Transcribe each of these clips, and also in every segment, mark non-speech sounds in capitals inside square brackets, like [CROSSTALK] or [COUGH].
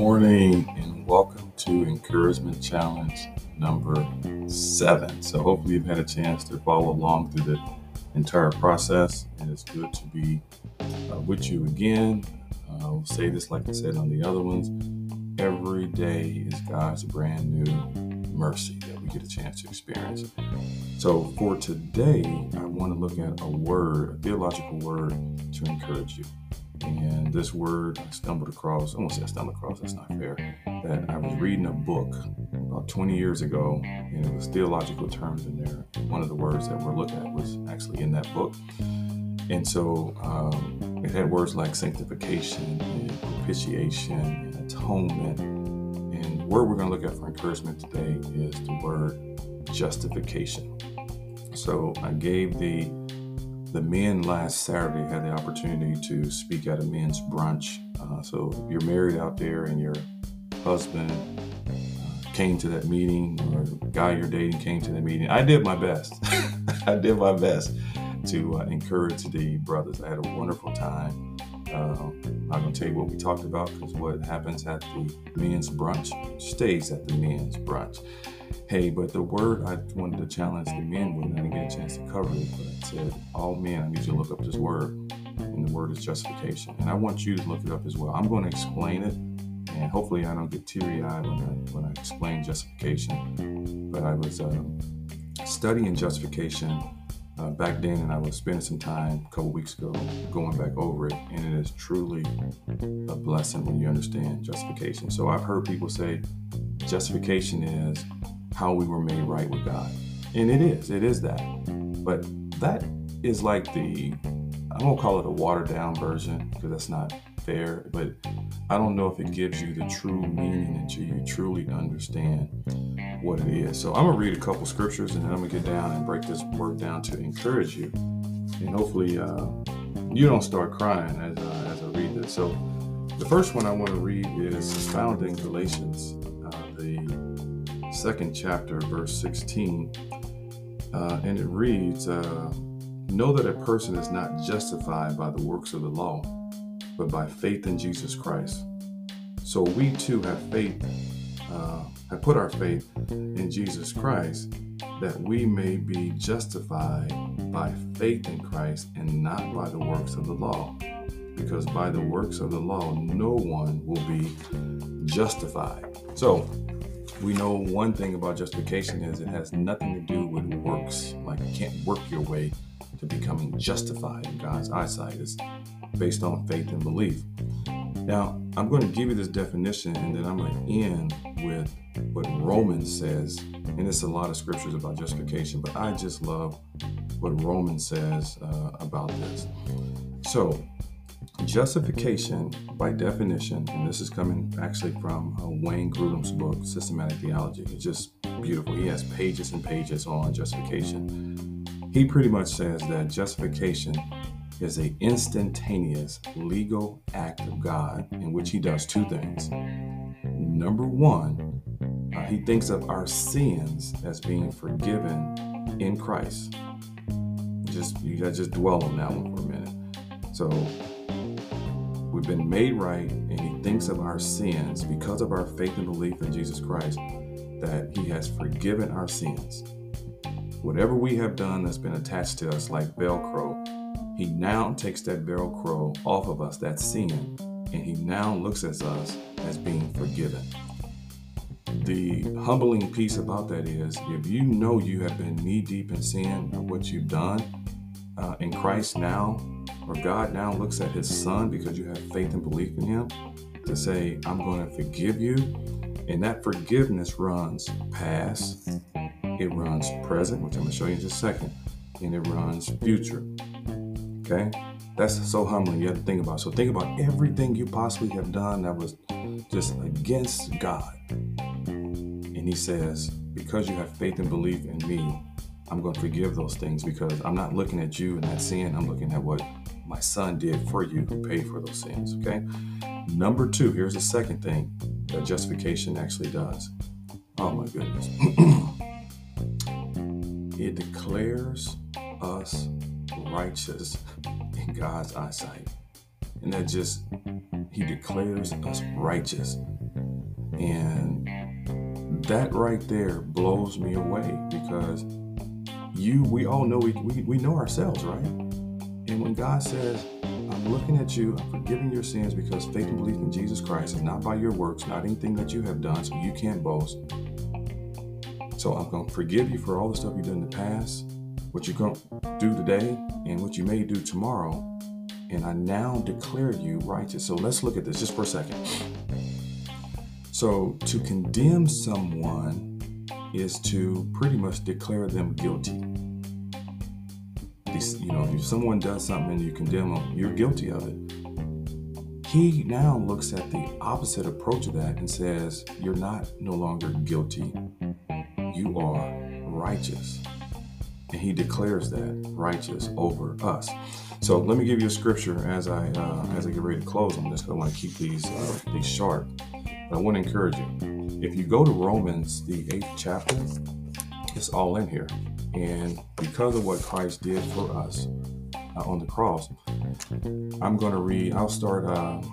morning and welcome to Encouragement Challenge number seven. So, hopefully, you've had a chance to follow along through the entire process, and it's good to be uh, with you again. Uh, I'll say this like I said on the other ones every day is God's brand new mercy that we get a chance to experience. So, for today, I want to look at a word, a theological word to encourage you. And this word I stumbled across, I won't say I stumbled across, that's not fair, that I was reading a book about 20 years ago, and it was theological terms in there. One of the words that we're looking at was actually in that book. And so um, it had words like sanctification and propitiation and atonement. And the word we're going to look at for encouragement today is the word justification. So I gave the the men last Saturday had the opportunity to speak at a men's brunch. Uh, so if you're married out there and your husband uh, came to that meeting or the guy you're dating came to the meeting, I did my best. [LAUGHS] I did my best to uh, encourage the brothers. I had a wonderful time. Uh, I'm not going to tell you what we talked about because what happens at the men's brunch stays at the men's brunch. Hey, but the word I wanted to challenge the men with, I didn't get a chance to cover it, but I said, all men, I need you to look up this word, and the word is justification. And I want you to look it up as well. I'm going to explain it, and hopefully I don't get teary eyed when I, when I explain justification. But I was uh, studying justification uh, back then, and I was spending some time a couple weeks ago going back over it, and it is truly a blessing when you understand justification. So I've heard people say justification is how we were made right with God, and it is, it is that. But that is like the I won't call it a watered down version because that's not fair, but I don't know if it gives you the true meaning until you truly understand what it is. So I'm gonna read a couple scriptures and then I'm gonna get down and break this word down to encourage you, and hopefully uh, you don't start crying as uh, as I read this. So the first one I want to read is found in Galatians, uh, the second chapter, verse 16, uh, and it reads. Uh, Know that a person is not justified by the works of the law, but by faith in Jesus Christ. So we too have faith, uh, have put our faith in Jesus Christ, that we may be justified by faith in Christ and not by the works of the law. Because by the works of the law, no one will be justified. So we know one thing about justification is it has nothing to do with works. Like you can't work your way to becoming justified in God's eyesight is based on faith and belief. Now, I'm going to give you this definition and then I'm going to end with what Romans says. And it's a lot of scriptures about justification, but I just love what Romans says uh, about this. So, justification, by definition, and this is coming actually from uh, Wayne Grudem's book, Systematic Theology. It's just beautiful. He has pages and pages on justification. He pretty much says that justification is a instantaneous legal act of God in which he does two things. Number one, uh, he thinks of our sins as being forgiven in Christ. Just you gotta just dwell on that one for a minute. So we've been made right, and he thinks of our sins because of our faith and belief in Jesus Christ that he has forgiven our sins whatever we have done that's been attached to us like Velcro, he now takes that Velcro off of us, that sin, and he now looks at us as being forgiven. The humbling piece about that is if you know you have been knee deep in sin of what you've done uh, in Christ now, or God now looks at his son because you have faith and belief in him to say, I'm going to forgive you. And that forgiveness runs past, it runs present, which I'm going to show you in just a second, and it runs future. Okay? That's so humbling. You have to think about. So think about everything you possibly have done that was just against God. And he says, because you have faith and belief in me, I'm going to forgive those things because I'm not looking at you and that sin. I'm looking at what my son did for you who paid for those sins. Okay. Number two, here's the second thing that justification actually does. Oh my goodness. [CLEARS THROAT] it declares us righteous in God's eyesight. And that just, He declares us righteous. And that right there blows me away because you, we all know, we, we, we know ourselves, right? And when God says, I'm looking at you, I'm forgiving your sins because faith and belief in Jesus Christ is not by your works, not anything that you have done, so you can't boast. So I'm going to forgive you for all the stuff you've done in the past, what you're going to do today, and what you may do tomorrow. And I now declare you righteous. So let's look at this just for a second. So to condemn someone is to pretty much declare them guilty. You know, if someone does something and you condemn them, you're guilty of it. He now looks at the opposite approach of that and says, You're not no longer guilty, you are righteous. And he declares that righteous over us. So let me give you a scripture as I uh, as I get ready to close on this. I want to keep these uh, these sharp. But I want to encourage you. If you go to Romans, the eighth chapter, it's all in here. And because of what Christ did for us uh, on the cross, I'm going to read, I'll start, mm,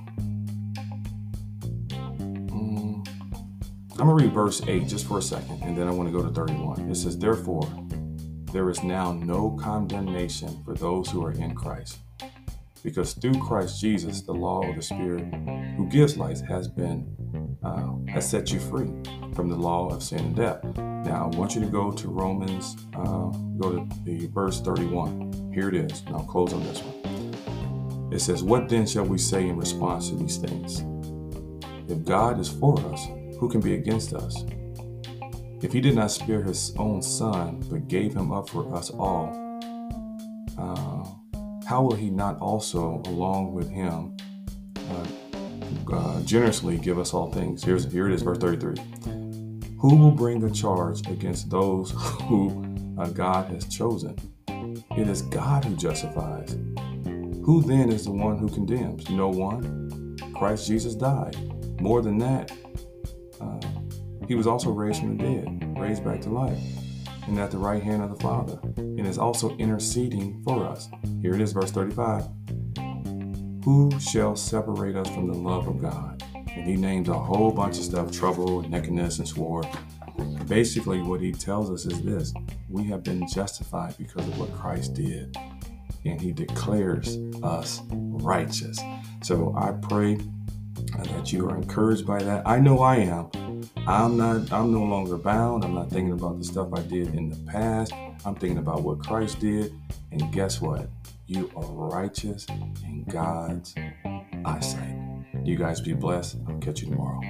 I'm going to read verse 8 just for a second, and then I want to go to 31. It says, Therefore, there is now no condemnation for those who are in Christ. Because through Christ Jesus, the law of the Spirit who gives life has been uh, has set you free from the law of sin and death. Now, I want you to go to Romans, uh, go to the verse 31. Here it is, and I'll close on this one. It says, What then shall we say in response to these things? If God is for us, who can be against us? If he did not spare his own son, but gave him up for us all, uh, how will he not also, along with him, uh, uh, generously give us all things? Here's here it is, verse 33. Who will bring a charge against those [LAUGHS] who uh, God has chosen? It is God who justifies. Who then is the one who condemns? No one. Christ Jesus died. More than that, uh, he was also raised from the dead, raised back to life, and at the right hand of the Father, and is also interceding for us. Here it is, verse 35. Who shall separate us from the love of God? And he names a whole bunch of stuff trouble, nakedness, and sword. Basically, what he tells us is this we have been justified because of what Christ did, and he declares us righteous. So I pray that you are encouraged by that. I know I am. I'm not I'm no longer bound. I'm not thinking about the stuff I did in the past. I'm thinking about what Christ did. And guess what? You are righteous in God's eyesight. You guys be blessed. I'll catch you tomorrow.